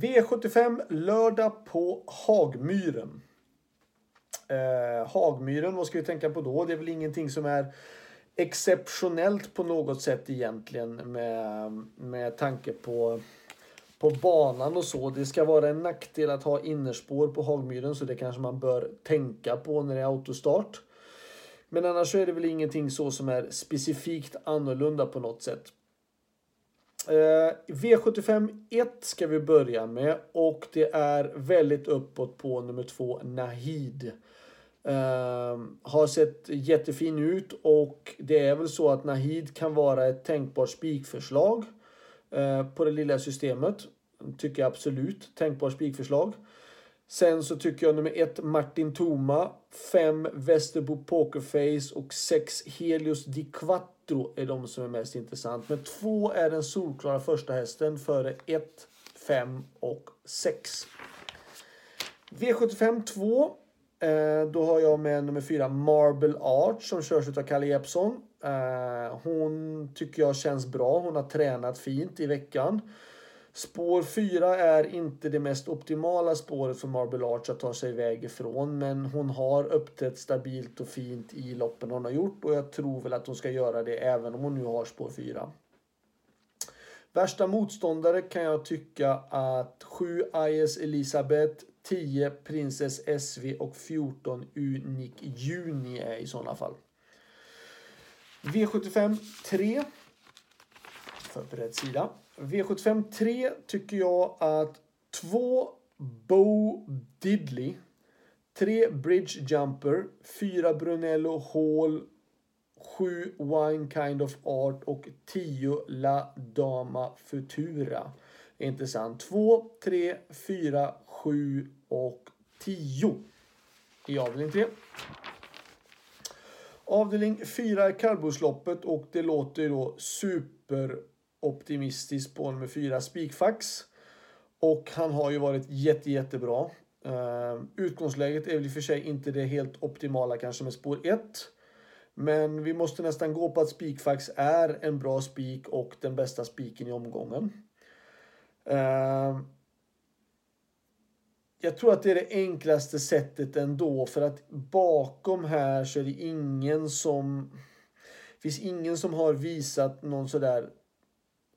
V75 lördag på Hagmyren. Eh, Hagmyren, vad ska vi tänka på då? Det är väl ingenting som är exceptionellt på något sätt egentligen med, med tanke på, på banan och så. Det ska vara en nackdel att ha innerspår på Hagmyren så det kanske man bör tänka på när det är autostart. Men annars så är det väl ingenting så som är specifikt annorlunda på något sätt. Eh, V75 1 ska vi börja med och det är väldigt uppåt på nummer 2, Nahid. Uh, har sett jättefin ut och det är väl så att Nahid kan vara ett tänkbart spikförslag uh, på det lilla systemet. Tycker jag absolut. Tänkbart spikförslag. Sen så tycker jag nummer ett Martin Toma, fem Västerbo Pokerface och sex Helios Di Quattro är de som är mest intressant. Men två är den solklara första hästen före 1, 5 och 6. V75 2 då har jag med nummer 4 Marble Arch som körs av Kalle Jeppsson. Eh, hon tycker jag känns bra. Hon har tränat fint i veckan. Spår 4 är inte det mest optimala spåret för Marble Arch att ta sig iväg ifrån. Men hon har uppträtt stabilt och fint i loppen hon har gjort. Och jag tror väl att hon ska göra det även om hon nu har spår 4. Värsta motståndare kan jag tycka att 7 IS Elisabeth, 10 Princess SV och 14 Unik Juni är i sådana fall. V75 3. Förberedd sida. V75 3 tycker jag att 2 Bo Diddley, 3 Bridge Jumper, 4 Brunello Hall, 7 Wine Kind of Art och 10 La Dama Futura. Intressant. 2, 3, 4, 7 och 10 i avdelning 3. Avdelning 4 är kallblodsloppet och det låter ju då optimistisk på nummer fyra Spikfax. Och han har ju varit jätte, jättebra. Uh, utgångsläget är väl i och för sig inte det helt optimala kanske med spår 1. Men vi måste nästan gå på att Spikfax är en bra spik och den bästa spiken i omgången. Uh, jag tror att det är det enklaste sättet ändå för att bakom här så är det ingen som... Finns ingen som har visat någon sådär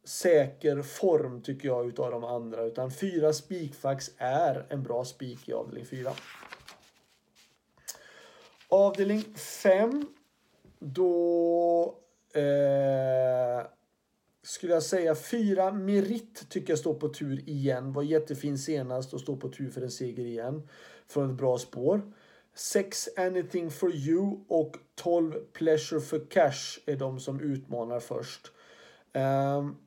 säker form tycker jag utav de andra. Utan fyra spikfax är en bra spik i avdelning 4. Avdelning 5. Då eh, skulle jag säga fyra Merit tycker jag står på tur igen. Var jättefin senast och står på tur för en seger igen. Från ett bra spår. 6 Anything for you och 12 Pleasure for cash är de som utmanar först. Um,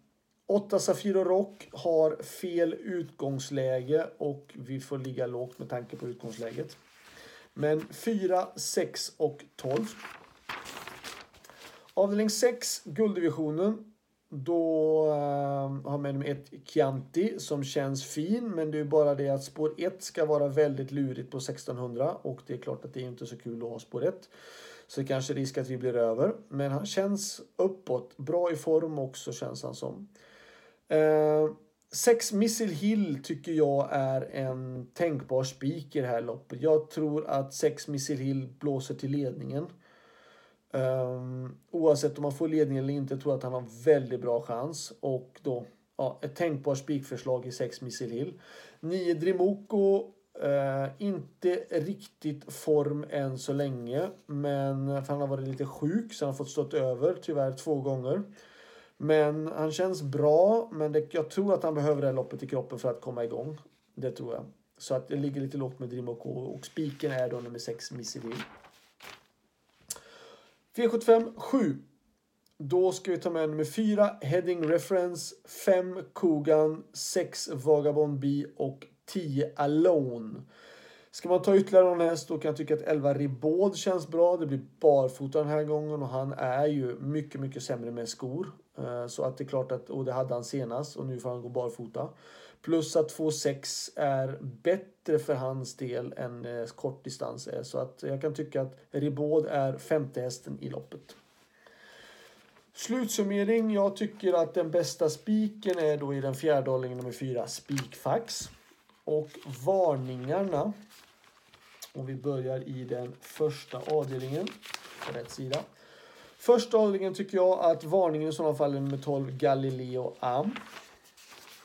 8 Safiro Rock har fel utgångsläge och vi får ligga lågt med tanke på utgångsläget. Men 4, 6 och 12. Avdelning 6, gulddivisionen. Då uh, har man ett Chianti som känns fin, men det är bara det att spår 1 ska vara väldigt lurigt på 1600 och det är klart att det är inte så kul att ha spår 1. Så det kanske är risk att vi blir över. Men han känns uppåt. Bra i form också känns han som. Eh, sex Missile Hill tycker jag är en tänkbar spik i det här loppet. Jag tror att sex Missile Hill blåser till ledningen. Um, oavsett om man får ledning eller inte tror jag att han har väldigt bra chans. Och då ja, ett tänkbart spikförslag i 6 Missile Hill. 9 Drimoko. Uh, eh, inte riktigt form än så länge. Men för han har varit lite sjuk så han har fått stått över tyvärr två gånger. Men han känns bra. Men det, jag tror att han behöver det här loppet i kroppen för att komma igång. Det tror jag. Så att det ligger lite lågt med Drimoko. Och spiken är då nummer 6 Missy Hill. V75 7. Då ska vi ta med nummer 4 Heading Reference, 5 Kogan, 6 Vagabond B och 10 Alone. Ska man ta ytterligare någon häst då kan jag tycka att 11 Ribaud känns bra. Det blir barfota den här gången och han är ju mycket, mycket sämre med skor. Eh, så att det är klart att, och det hade han senast och nu får han gå barfota. Plus att 2,6 är bättre för hans del än eh, kortdistans är. Så att jag kan tycka att Ribaud är femte hästen i loppet. Slutsummering. Jag tycker att den bästa spiken är då i den fjärde hållningen nummer fyra, spikfax. Och varningarna. Om vi börjar i den första avdelningen. På rätt sida. Första avdelningen tycker jag att varningen i sådana fall är nummer 12, Galileo Am.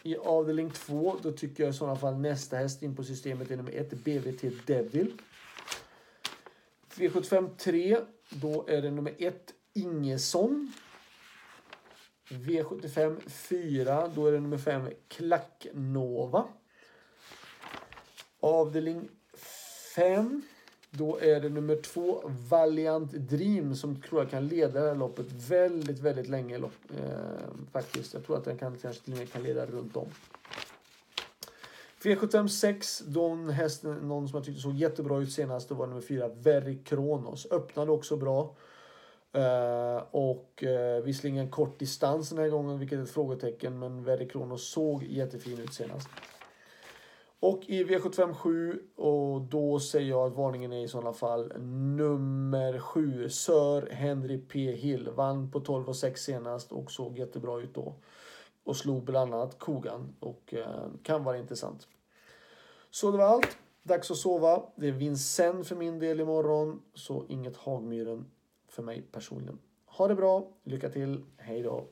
I avdelning 2 då tycker jag i sådana fall nästa häst in på systemet är nummer 1, BVT Devil. V75 3, då är det nummer 1, Ingesson. V75 4, då är det nummer 5, Klacknova. Avdelning 5. Då är det nummer två, Valiant Dream, som tror jag kan leda det här loppet väldigt, väldigt länge. Lopp, eh, faktiskt. Jag tror att den kan, kanske till och med kan leda runt om. V75 6, den hästen, någon som jag tyckte såg jättebra ut senast, det var nummer fyra, Very Kronos. Öppnade också bra. Uh, och uh, visserligen kort distans den här gången, vilket är ett frågetecken, men Very Kronos såg jättefin ut senast. Och i V757 och då säger jag att varningen är i sådana fall nummer 7. Sir Henry P Hill vann på 12 och 6 senast och såg jättebra ut då. Och slog bland annat Kogan och eh, kan vara intressant. Så det var allt. Dags att sova. Det är Vincennes för min del imorgon. Så inget Hagmyren för mig personligen. Ha det bra. Lycka till. Hej då.